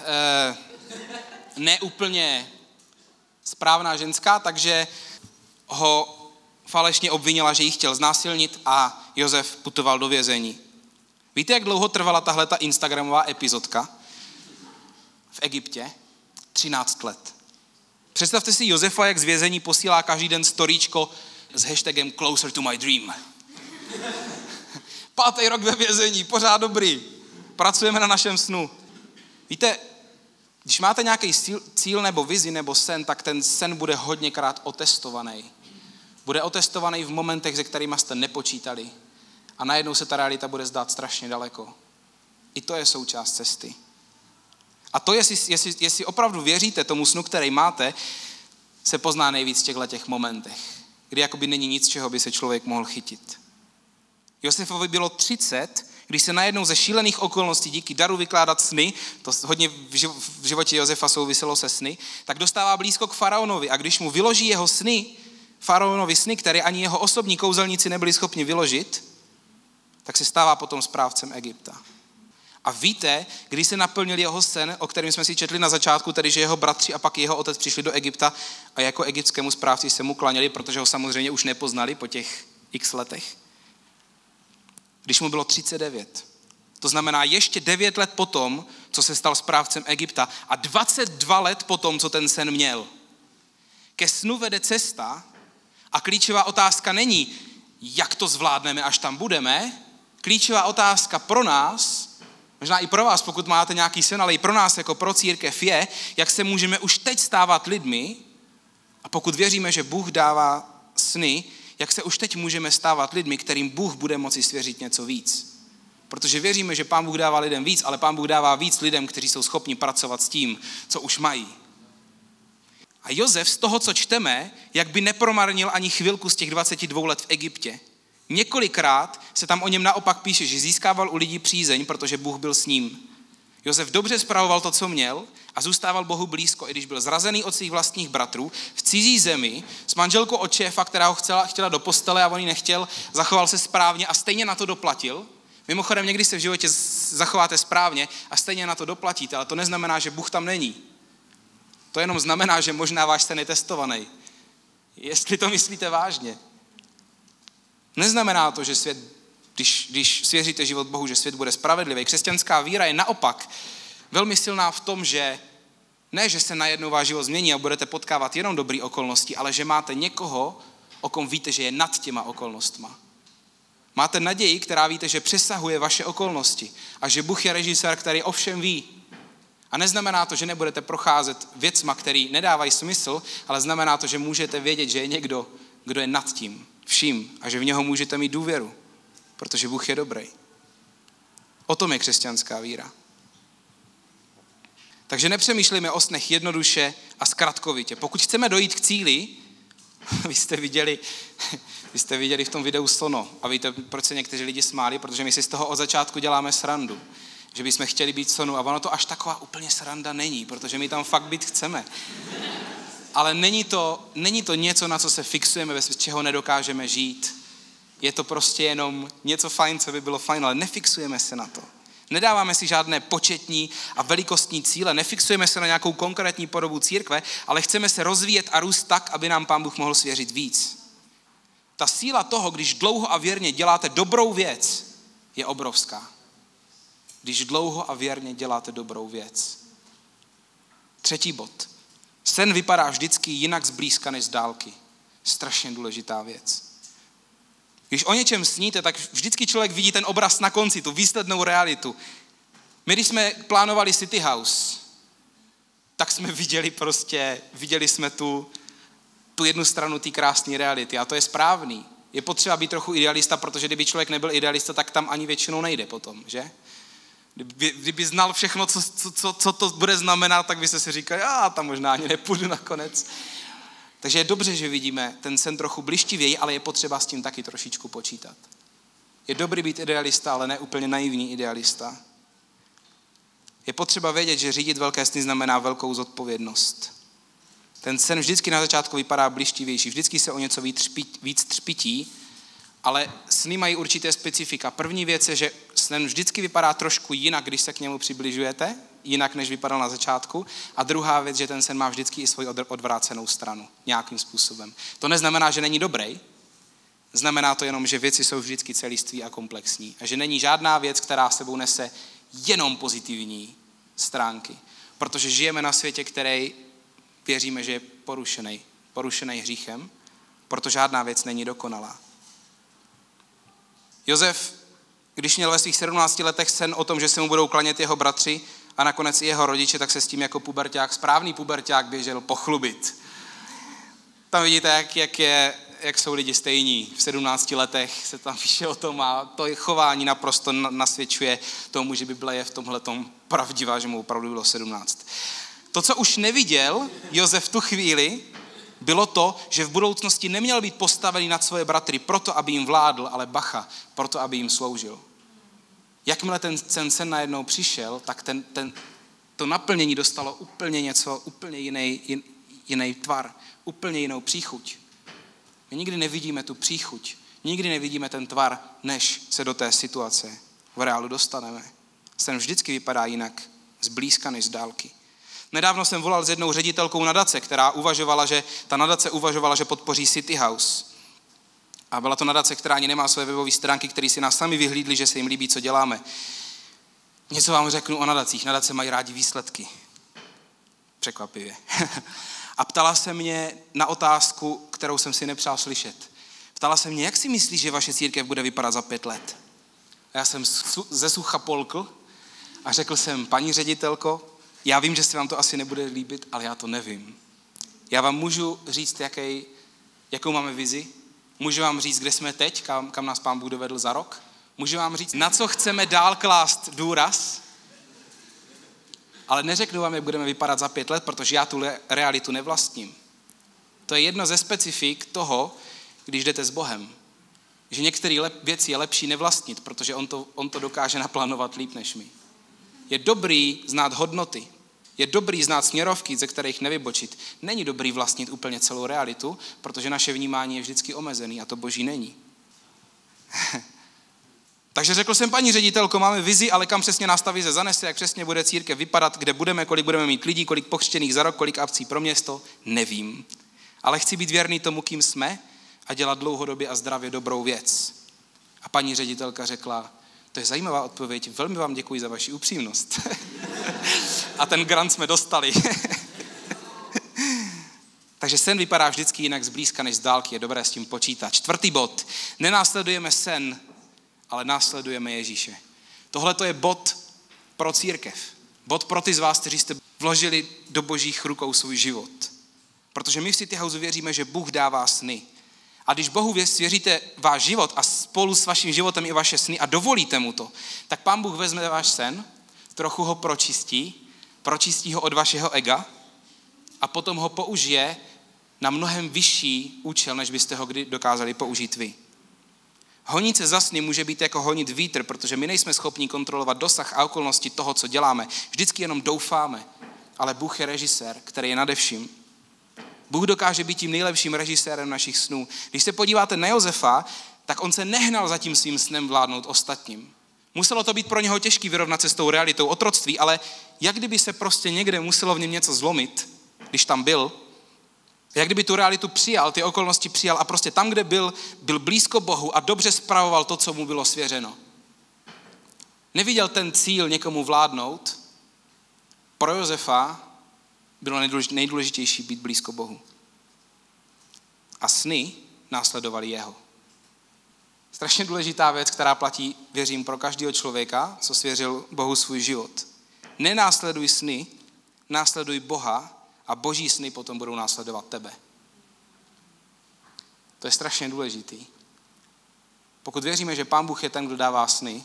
e, neúplně správná ženská, takže ho falešně obvinila, že ji chtěl znásilnit a Josef putoval do vězení. Víte, jak dlouho trvala tahle ta Instagramová epizodka v Egyptě? 13 let. Představte si Josefa, jak z vězení posílá každý den storíčko s hashtagem Closer to my dream. (laughs) Pátý rok ve vězení, pořád dobrý. Pracujeme na našem snu. Víte, když máte nějaký cíl nebo vizi nebo sen, tak ten sen bude hodněkrát otestovaný. Bude otestovaný v momentech, se kterými jste nepočítali. A najednou se ta realita bude zdát strašně daleko. I to je součást cesty. A to, jestli, jestli, jestli opravdu věříte tomu snu, který máte, se pozná nejvíc v těchto těch momentech, kdy jakoby není nic, čeho by se člověk mohl chytit. Josefovi bylo 30, když se najednou ze šílených okolností díky daru vykládat sny, to hodně v životě Josefa souviselo se sny, tak dostává blízko k faraonovi a když mu vyloží jeho sny, faraonovi sny, které ani jeho osobní kouzelníci nebyli schopni vyložit, tak se stává potom správcem Egypta. A víte, kdy se naplnil jeho sen, o kterém jsme si četli na začátku, tedy že jeho bratři a pak jeho otec přišli do Egypta a jako egyptskému správci se mu klaněli, protože ho samozřejmě už nepoznali po těch x letech. Když mu bylo 39. To znamená ještě 9 let potom, co se stal správcem Egypta a 22 let potom, co ten sen měl. Ke snu vede cesta a klíčová otázka není, jak to zvládneme, až tam budeme. Klíčová otázka pro nás možná i pro vás, pokud máte nějaký sen, ale i pro nás jako pro církev je, jak se můžeme už teď stávat lidmi a pokud věříme, že Bůh dává sny, jak se už teď můžeme stávat lidmi, kterým Bůh bude moci svěřit něco víc. Protože věříme, že Pán Bůh dává lidem víc, ale Pán Bůh dává víc lidem, kteří jsou schopni pracovat s tím, co už mají. A Jozef z toho, co čteme, jak by nepromarnil ani chvilku z těch 22 let v Egyptě, Několikrát se tam o něm naopak píše, že získával u lidí přízeň, protože Bůh byl s ním. Josef dobře spravoval to, co měl a zůstával Bohu blízko, i když byl zrazený od svých vlastních bratrů v cizí zemi s manželkou od šéfa, která ho chtěla, chtěla do postele a on ji nechtěl, zachoval se správně a stejně na to doplatil. Mimochodem, někdy se v životě zachováte správně a stejně na to doplatíte, ale to neznamená, že Bůh tam není. To jenom znamená, že možná váš sen je testovaný. Jestli to myslíte vážně. Neznamená to, že svět, když, když svěříte život Bohu, že svět bude spravedlivý. Křesťanská víra je naopak velmi silná v tom, že ne, že se najednou váš život změní a budete potkávat jenom dobré okolnosti, ale že máte někoho, o kom víte, že je nad těma okolnostma. Máte naději, která víte, že přesahuje vaše okolnosti a že Bůh je režisér, který ovšem ví. A neznamená to, že nebudete procházet věcma, které nedávají smysl, ale znamená to, že můžete vědět, že je někdo, kdo je nad tím vším a že v něho můžete mít důvěru, protože Bůh je dobrý. O tom je křesťanská víra. Takže nepřemýšlíme o snech jednoduše a zkratkovitě. Pokud chceme dojít k cíli, (laughs) vy jste viděli, (laughs) vy jste viděli v tom videu Sono a víte, proč se někteří lidi smáli, protože my si z toho od začátku děláme srandu. Že bychom chtěli být Sonu a ono to až taková úplně sranda není, protože my tam fakt být chceme ale není to, není to něco, na co se fixujeme, bez čeho nedokážeme žít. Je to prostě jenom něco fajn, co by bylo fajn, ale nefixujeme se na to. Nedáváme si žádné početní a velikostní cíle, nefixujeme se na nějakou konkrétní podobu církve, ale chceme se rozvíjet a růst tak, aby nám Pán Bůh mohl svěřit víc. Ta síla toho, když dlouho a věrně děláte dobrou věc, je obrovská. Když dlouho a věrně děláte dobrou věc. Třetí bod. Sen vypadá vždycky jinak zblízka než z dálky. Strašně důležitá věc. Když o něčem sníte, tak vždycky člověk vidí ten obraz na konci, tu výslednou realitu. My, když jsme plánovali City House, tak jsme viděli prostě, viděli jsme tu, tu jednu stranu té krásné reality a to je správný. Je potřeba být trochu idealista, protože kdyby člověk nebyl idealista, tak tam ani většinou nejde potom, že? Kdyby, kdyby znal všechno, co, co, co, co to bude znamenat, tak by se si říkal, já tam možná ani nepůjdu nakonec. Takže je dobře, že vidíme ten sen trochu blištivěji, ale je potřeba s tím taky trošičku počítat. Je dobrý být idealista, ale ne úplně naivní idealista. Je potřeba vědět, že řídit velké sny znamená velkou zodpovědnost. Ten sen vždycky na začátku vypadá blištivější, vždycky se o něco víc, víc třpití, ale sny mají určité specifika. První věc je, že sen vždycky vypadá trošku jinak, když se k němu přibližujete, jinak, než vypadal na začátku. A druhá věc, že ten sen má vždycky i svoji odvrácenou stranu, nějakým způsobem. To neznamená, že není dobrý, znamená to jenom, že věci jsou vždycky celiství a komplexní. A že není žádná věc, která sebou nese jenom pozitivní stránky. Protože žijeme na světě, který věříme, že je porušený, porušený hříchem, proto žádná věc není dokonalá. Jozef Když měl ve svých 17 letech sen o tom, že se mu budou klanět jeho bratři a nakonec i jeho rodiče, tak se s tím jako puberták, správný puberták běžel pochlubit. Tam vidíte, jak, jak, je, jak jsou lidi stejní. V 17 letech se tam píše o tom a to chování naprosto nasvědčuje tomu, že Bible je v tomhle pravdivá, že mu opravdu bylo 17. To, co už neviděl Jozef tu chvíli, bylo to, že v budoucnosti neměl být postavený nad svoje bratry proto, aby jim vládl, ale bacha, proto, aby jim sloužil. Jakmile ten, ten sen najednou přišel, tak ten, ten, to naplnění dostalo úplně něco, úplně jiný, jin, jiný tvar, úplně jinou příchuť. My nikdy nevidíme tu příchuť, nikdy nevidíme ten tvar, než se do té situace v reálu dostaneme. Sen vždycky vypadá jinak, zblízka než z dálky. Nedávno jsem volal s jednou ředitelkou nadace, která uvažovala, že ta nadace uvažovala, že podpoří City House. A byla to nadace, která ani nemá své webové stránky, které si nás sami vyhlídli, že se jim líbí, co děláme. Něco vám řeknu o nadacích. Nadace mají rádi výsledky. Překvapivě. (laughs) A ptala se mě na otázku, kterou jsem si nepřál slyšet. Ptala se mě, jak si myslíš, že vaše církev bude vypadat za pět let? A já jsem ze sucha polkl a řekl jsem, paní ředitelko, já vím, že se vám to asi nebude líbit, ale já to nevím. Já vám můžu říct, jaký, jakou máme vizi, můžu vám říct, kde jsme teď, kam, kam nás pán Bůh dovedl za rok, můžu vám říct, na co chceme dál klást důraz, ale neřeknu vám, jak budeme vypadat za pět let, protože já tu realitu nevlastním. To je jedno ze specifik toho, když jdete s Bohem. Že některé věci je lepší nevlastnit, protože on to, on to dokáže naplánovat líp než my. Je dobrý znát hodnoty. Je dobrý znát směrovky, ze kterých nevybočit. Není dobrý vlastnit úplně celou realitu, protože naše vnímání je vždycky omezený a to boží není. (laughs) Takže řekl jsem, paní ředitelko, máme vizi, ale kam přesně nás ta vize zanese, jak přesně bude církev vypadat, kde budeme, kolik budeme mít lidí, kolik pochštěných za rok, kolik akcí pro město, nevím. Ale chci být věrný tomu, kým jsme a dělat dlouhodobě a zdravě dobrou věc. A paní ředitelka řekla, to je zajímavá odpověď, velmi vám děkuji za vaši upřímnost. (laughs) a ten grant jsme dostali. (laughs) Takže sen vypadá vždycky jinak zblízka než z dálky, je dobré s tím počítat. Čtvrtý bod. Nenásledujeme sen, ale následujeme Ježíše. Tohle to je bod pro církev. Bod pro ty z vás, kteří jste vložili do božích rukou svůj život. Protože my v City House věříme, že Bůh dává sny. A když Bohu svěříte váš život a spolu s vaším životem i vaše sny a dovolíte mu to, tak pán Bůh vezme váš sen, trochu ho pročistí, pročistí ho od vašeho ega a potom ho použije na mnohem vyšší účel, než byste ho kdy dokázali použít vy. Honit se za sny může být jako honit vítr, protože my nejsme schopni kontrolovat dosah a okolnosti toho, co děláme. Vždycky jenom doufáme, ale Bůh je režisér, který je nadevším. Bůh dokáže být tím nejlepším režisérem našich snů. Když se podíváte na Josefa, tak on se nehnal za tím svým snem vládnout ostatním. Muselo to být pro něho těžký vyrovnat se s tou realitou otroctví, ale jak kdyby se prostě někde muselo v něm něco zlomit, když tam byl, jak kdyby tu realitu přijal, ty okolnosti přijal a prostě tam, kde byl, byl blízko Bohu a dobře spravoval to, co mu bylo svěřeno. Neviděl ten cíl někomu vládnout. Pro Josefa bylo nejdůležitější být blízko Bohu. A sny následovaly jeho. Strašně důležitá věc, která platí, věřím, pro každého člověka, co svěřil Bohu svůj život. Nenásleduj sny, následuj Boha a boží sny potom budou následovat tebe. To je strašně důležitý. Pokud věříme, že Pán Bůh je ten, kdo dává sny,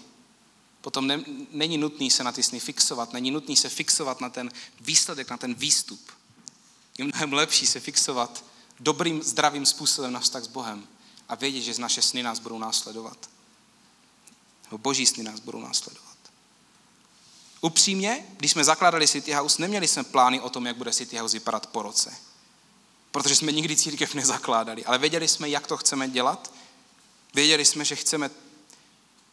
potom ne, není nutný se na ty sny fixovat, není nutný se fixovat na ten výsledek, na ten výstup. Je mnohem lepší se fixovat dobrým, zdravým způsobem na vztah s Bohem a vědět, že naše sny nás budou následovat. Nebo boží sny nás budou následovat. Upřímně, když jsme zakládali City House, neměli jsme plány o tom, jak bude City House vypadat po roce. Protože jsme nikdy církev (laughs) nezakládali, ale věděli jsme, jak to chceme dělat. Věděli jsme, že chceme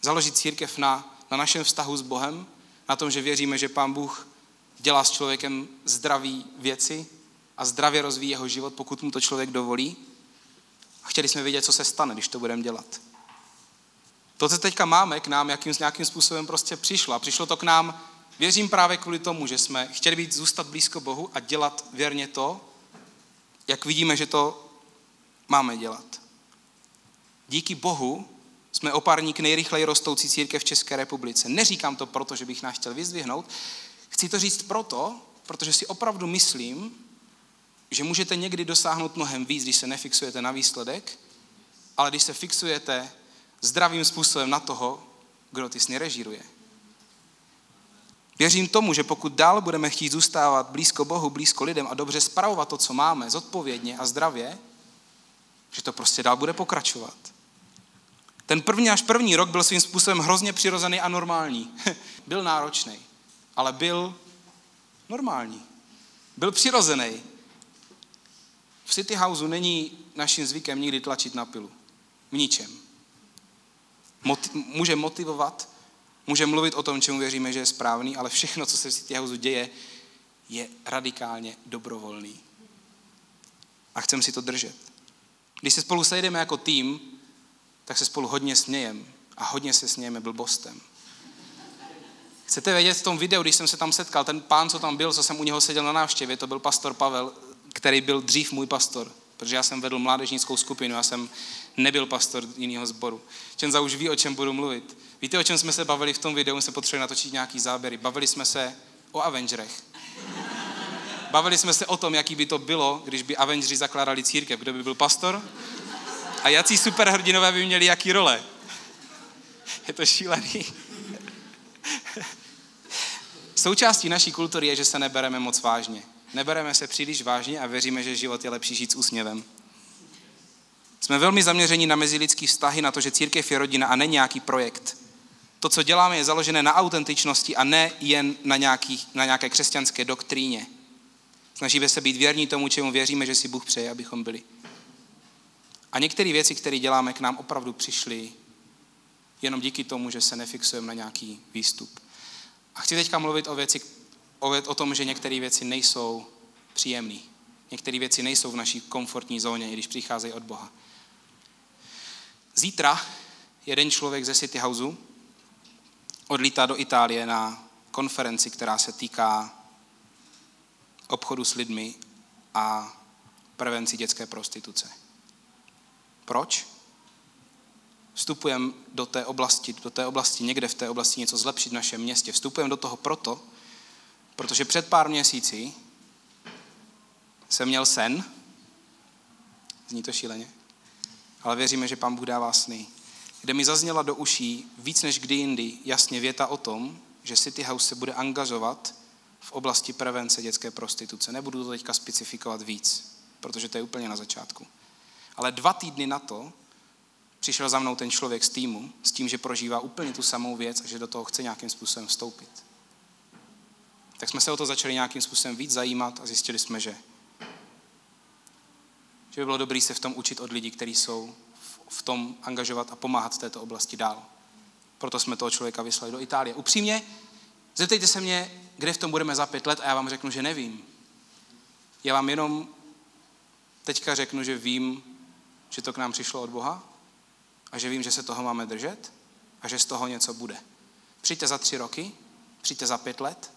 založit církev na, na našem vztahu s Bohem, na tom, že věříme, že Pán Bůh dělá s člověkem zdraví věci a zdravě rozvíjí jeho život, pokud mu to člověk dovolí. A chtěli jsme vědět, co se stane, když to budeme dělat. To, co teďka máme k nám, jakým, nějakým způsobem prostě přišlo. A přišlo to k nám, věřím právě kvůli tomu, že jsme chtěli být zůstat blízko Bohu a dělat věrně to, jak vidíme, že to máme dělat. Díky Bohu Jsme opárník nejrychleji rostoucí církev v České republice. Neříkám to proto, že bych nás chtěl vyzdvihnout. Chci to říct proto, protože si opravdu myslím, že můžete někdy dosáhnout mnohem víc, když se nefixujete na výsledek, ale když se fixujete zdravým způsobem na toho, kdo ty sny režíruje. Věřím tomu, že pokud dál budeme chtít zůstávat blízko Bohu, blízko lidem a dobře spravovat to, co máme, zodpovědně a zdravě, že to prostě dál bude pokračovat. Ten první až první rok byl svým způsobem hrozně přirozený a normální. (laughs) byl náročný, ale byl normální. Byl přirozený. V City Houseu není naším zvykem nikdy tlačit na pilu. V ničem. Moti- může motivovat, může mluvit o tom, čemu věříme, že je správný, ale všechno, co se v City Houseu děje, je radikálně dobrovolný. A chcem si to držet. Když se spolu sejdeme jako tým, tak se spolu hodně smějeme. A hodně se smějeme blbostem. Chcete vědět v tom videu, když jsem se tam setkal, ten pán, co tam byl, co jsem u něho seděl na návštěvě, to byl pastor Pavel, který byl dřív můj pastor, protože já jsem vedl mládežnickou skupinu, já jsem nebyl pastor jiného sboru. Čenza už ví, o čem budu mluvit. Víte, o čem jsme se bavili v tom videu? jsme potřebovali natočit nějaký záběry. Bavili jsme se o Avengerech. Bavili jsme se o tom, jaký by to bylo, když by Avengeri zakládali církev. Kdo by byl pastor? A jaký superhrdinové by měli jaký role? Je to šílený. Součástí naší kultury je, že se nebereme moc vážně. Nebereme se příliš vážně a věříme, že život je lepší žít s úsměvem. Jsme velmi zaměření na mezilidský vztahy, na to, že církev je rodina a ne nějaký projekt. To, co děláme, je založené na autentičnosti a ne jen na, nějaký, na nějaké křesťanské doktríně. Snažíme se být věrní tomu, čemu věříme, že si Bůh přeje, abychom byli. A některé věci, které děláme, k nám opravdu přišly jenom díky tomu, že se nefixujeme na nějaký výstup. A chci teďka mluvit o, věci, o, o tom, že některé věci nejsou příjemné. Některé věci nejsou v naší komfortní zóně, i když přicházejí od Boha. Zítra jeden člověk ze City Houseu odlítá do Itálie na konferenci, která se týká obchodu s lidmi a prevenci dětské prostituce. Proč? Vstupujeme do té oblasti, do té oblasti, někde v té oblasti něco zlepšit v našem městě. Vstupujeme do toho proto, protože před pár měsíci jsem měl sen, zní to šíleně, ale věříme, že Pán Bůh dává sny, kde mi zazněla do uší víc než kdy jindy jasně věta o tom, že City House se bude angažovat v oblasti prevence dětské prostituce. Nebudu to teďka specifikovat víc, protože to je úplně na začátku. Ale dva týdny na to přišel za mnou ten člověk z týmu s tím, že prožívá úplně tu samou věc a že do toho chce nějakým způsobem vstoupit. Tak jsme se o to začali nějakým způsobem víc zajímat a zjistili jsme, že, že by bylo dobré se v tom učit od lidí, kteří jsou v tom angažovat a pomáhat v této oblasti dál. Proto jsme toho člověka vyslali do Itálie. Upřímně, zeptejte se mě, kde v tom budeme za pět let a já vám řeknu, že nevím. Já vám jenom teďka řeknu, že vím, že to k nám přišlo od Boha a že vím, že se toho máme držet a že z toho něco bude. Přijďte za tři roky, přijďte za pět let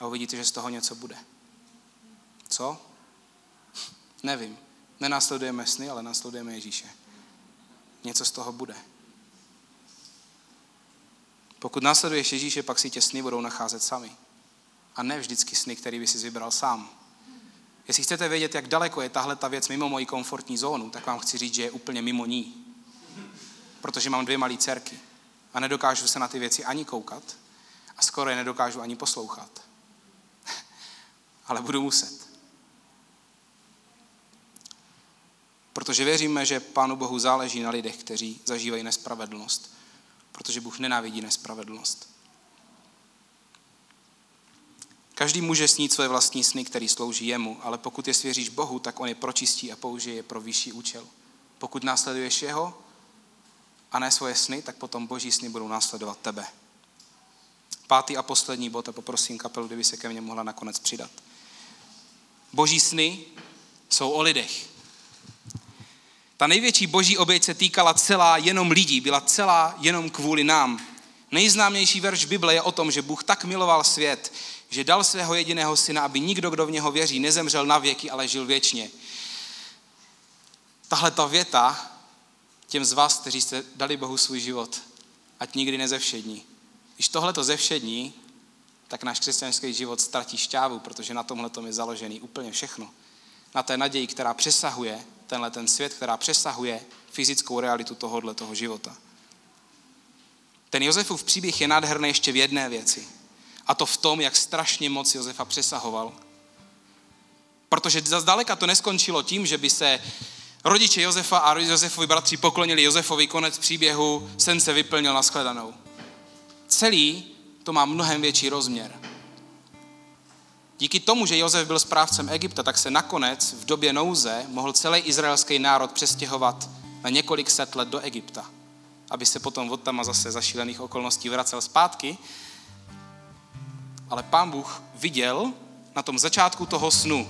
a uvidíte, že z toho něco bude. Co? Nevím. Nenásledujeme sny, ale následujeme Ježíše. Něco z toho bude. Pokud následuješ Ježíše, pak si tě sny budou nacházet sami. A ne vždycky sny, který by si vybral sám. Jestli chcete vědět, jak daleko je tahle ta věc mimo moji komfortní zónu, tak vám chci říct, že je úplně mimo ní. Protože mám dvě malé dcerky a nedokážu se na ty věci ani koukat a skoro je nedokážu ani poslouchat. Ale budu muset. Protože věříme, že Pánu Bohu záleží na lidech, kteří zažívají nespravedlnost. Protože Bůh nenávidí nespravedlnost. Každý může snít své vlastní sny, který slouží jemu, ale pokud je svěříš Bohu, tak on je pročistí a použije je pro vyšší účel. Pokud následuješ jeho a ne svoje sny, tak potom boží sny budou následovat tebe. Pátý a poslední bod a poprosím kapelu, kdyby se ke mně mohla nakonec přidat. Boží sny jsou o lidech. Ta největší boží oběť se týkala celá jenom lidí, byla celá jenom kvůli nám. Nejznámější verš Bible je o tom, že Bůh tak miloval svět, že dal svého jediného syna, aby nikdo, kdo v něho věří, nezemřel na věky, ale žil věčně. Tahle ta věta těm z vás, kteří jste dali Bohu svůj život, ať nikdy nezevšední. Když tohle to zevšední, tak náš křesťanský život ztratí šťávu, protože na tomhle je založený úplně všechno. Na té naději, která přesahuje tenhle ten svět, která přesahuje fyzickou realitu tohohle toho života. Ten Josefův příběh je nádherný ještě v jedné věci. A to v tom, jak strašně moc Josefa přesahoval. Protože zdaleka to neskončilo tím, že by se rodiče Josefa a Josefovi bratři poklonili Josefovi, konec příběhu, sen se vyplnil na shledanou. Celý to má mnohem větší rozměr. Díky tomu, že Josef byl správcem Egypta, tak se nakonec v době nouze mohl celý izraelský národ přestěhovat na několik set let do Egypta, aby se potom od tam zase za šílených okolností vracel zpátky. Ale pán Bůh viděl na tom začátku toho snu,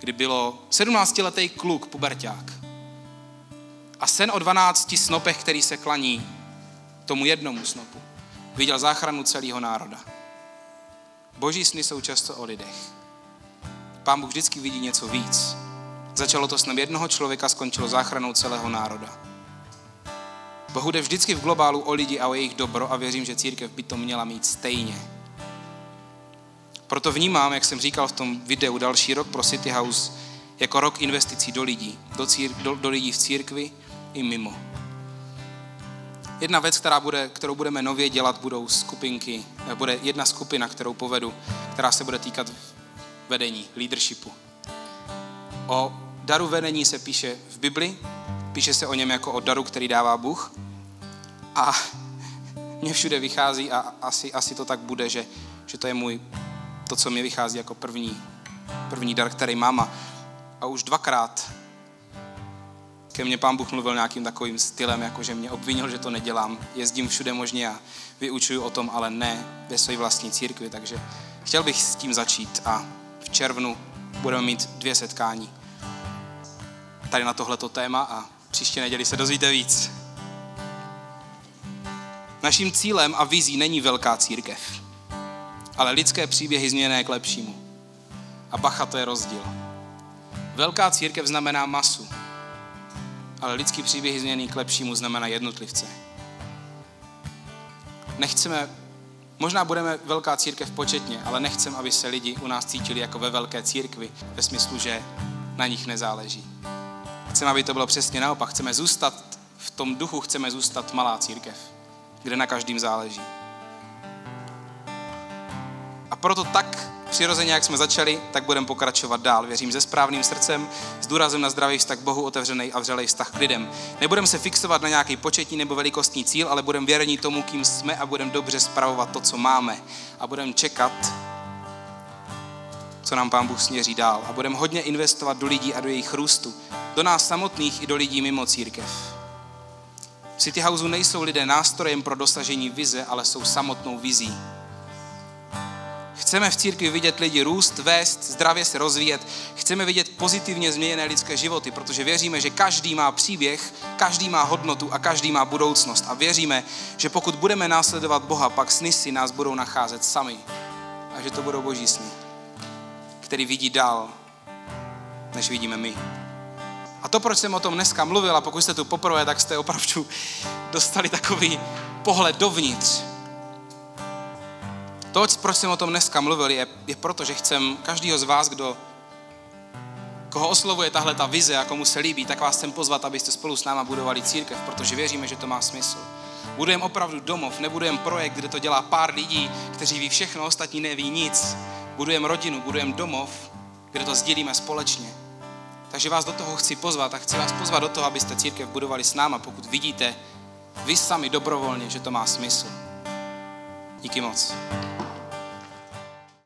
kdy bylo 17-letý kluk, puberták. A sen o 12 snopech, který se klaní tomu jednomu snopu. Viděl záchranu celého národa. Boží sny jsou často o lidech. Pán Bůh vždycky vidí něco víc. Začalo to snem jednoho člověka, skončilo záchranou celého národa. Bohu jde vždycky v globálu o lidi a o jejich dobro a věřím, že církev by to měla mít stejně. Proto vnímám, jak jsem říkal v tom videu, další rok pro City House jako rok investicí do lidí, do, cír- do, do lidí v církvi i mimo. Jedna věc, která bude, kterou budeme nově dělat, budou skupinky, bude jedna skupina, kterou povedu, která se bude týkat vedení, leadershipu. O daru vedení se píše v Bibli, píše se o něm jako o daru, který dává Bůh. A (laughs) mně všude vychází a asi, asi to tak bude, že, že to je můj, to, co mi vychází jako první, první dar, který mám. A už dvakrát ke mně pán Bůh mluvil nějakým takovým stylem, jako že mě obvinil, že to nedělám. Jezdím všude možně a vyučuju o tom, ale ne ve své vlastní církvi. Takže chtěl bych s tím začít a v červnu budeme mít dvě setkání tady na tohleto téma a příště neděli se dozvíte víc. Naším cílem a vizí není velká církev, ale lidské příběhy změněné k lepšímu. A bacha, to je rozdíl. Velká církev znamená masu, ale lidský příběh změněný k lepšímu znamená jednotlivce. Nechceme, možná budeme velká církev početně, ale nechcem, aby se lidi u nás cítili jako ve velké církvi, ve smyslu, že na nich nezáleží. Chceme, aby to bylo přesně naopak. Chceme zůstat v tom duchu, chceme zůstat malá církev, kde na každým záleží. A proto tak přirozeně, jak jsme začali, tak budeme pokračovat dál. Věřím se správným srdcem, s důrazem na zdravý vztah k Bohu, otevřený a vřelej vztah k lidem. Nebudeme se fixovat na nějaký početní nebo velikostní cíl, ale budeme věrní tomu, kým jsme a budeme dobře spravovat to, co máme. A budeme čekat, co nám Pán Bůh směří dál. A budeme hodně investovat do lidí a do jejich růstu. Do nás samotných i do lidí mimo církev. V City Houseu nejsou lidé nástrojem pro dosažení vize, ale jsou samotnou vizí. Chceme v církvi vidět lidi růst, vést, zdravě se rozvíjet. Chceme vidět pozitivně změněné lidské životy, protože věříme, že každý má příběh, každý má hodnotu a každý má budoucnost. A věříme, že pokud budeme následovat Boha, pak sny si nás budou nacházet sami. A že to budou boží sny, který vidí dál, než vidíme my. A to, proč jsem o tom dneska mluvil, a pokud jste tu poprvé, tak jste opravdu dostali takový pohled dovnitř to, proč jsem o tom dneska mluvil, je, je proto, že chcem každýho z vás, kdo koho oslovuje tahle ta vize a komu se líbí, tak vás chcem pozvat, abyste spolu s náma budovali církev, protože věříme, že to má smysl. Budujeme opravdu domov, nebudujeme projekt, kde to dělá pár lidí, kteří ví všechno, ostatní neví nic. Budujeme rodinu, budujeme domov, kde to sdílíme společně. Takže vás do toho chci pozvat a chci vás pozvat do toho, abyste církev budovali s náma, pokud vidíte vy sami dobrovolně, že to má smysl. Díky moc.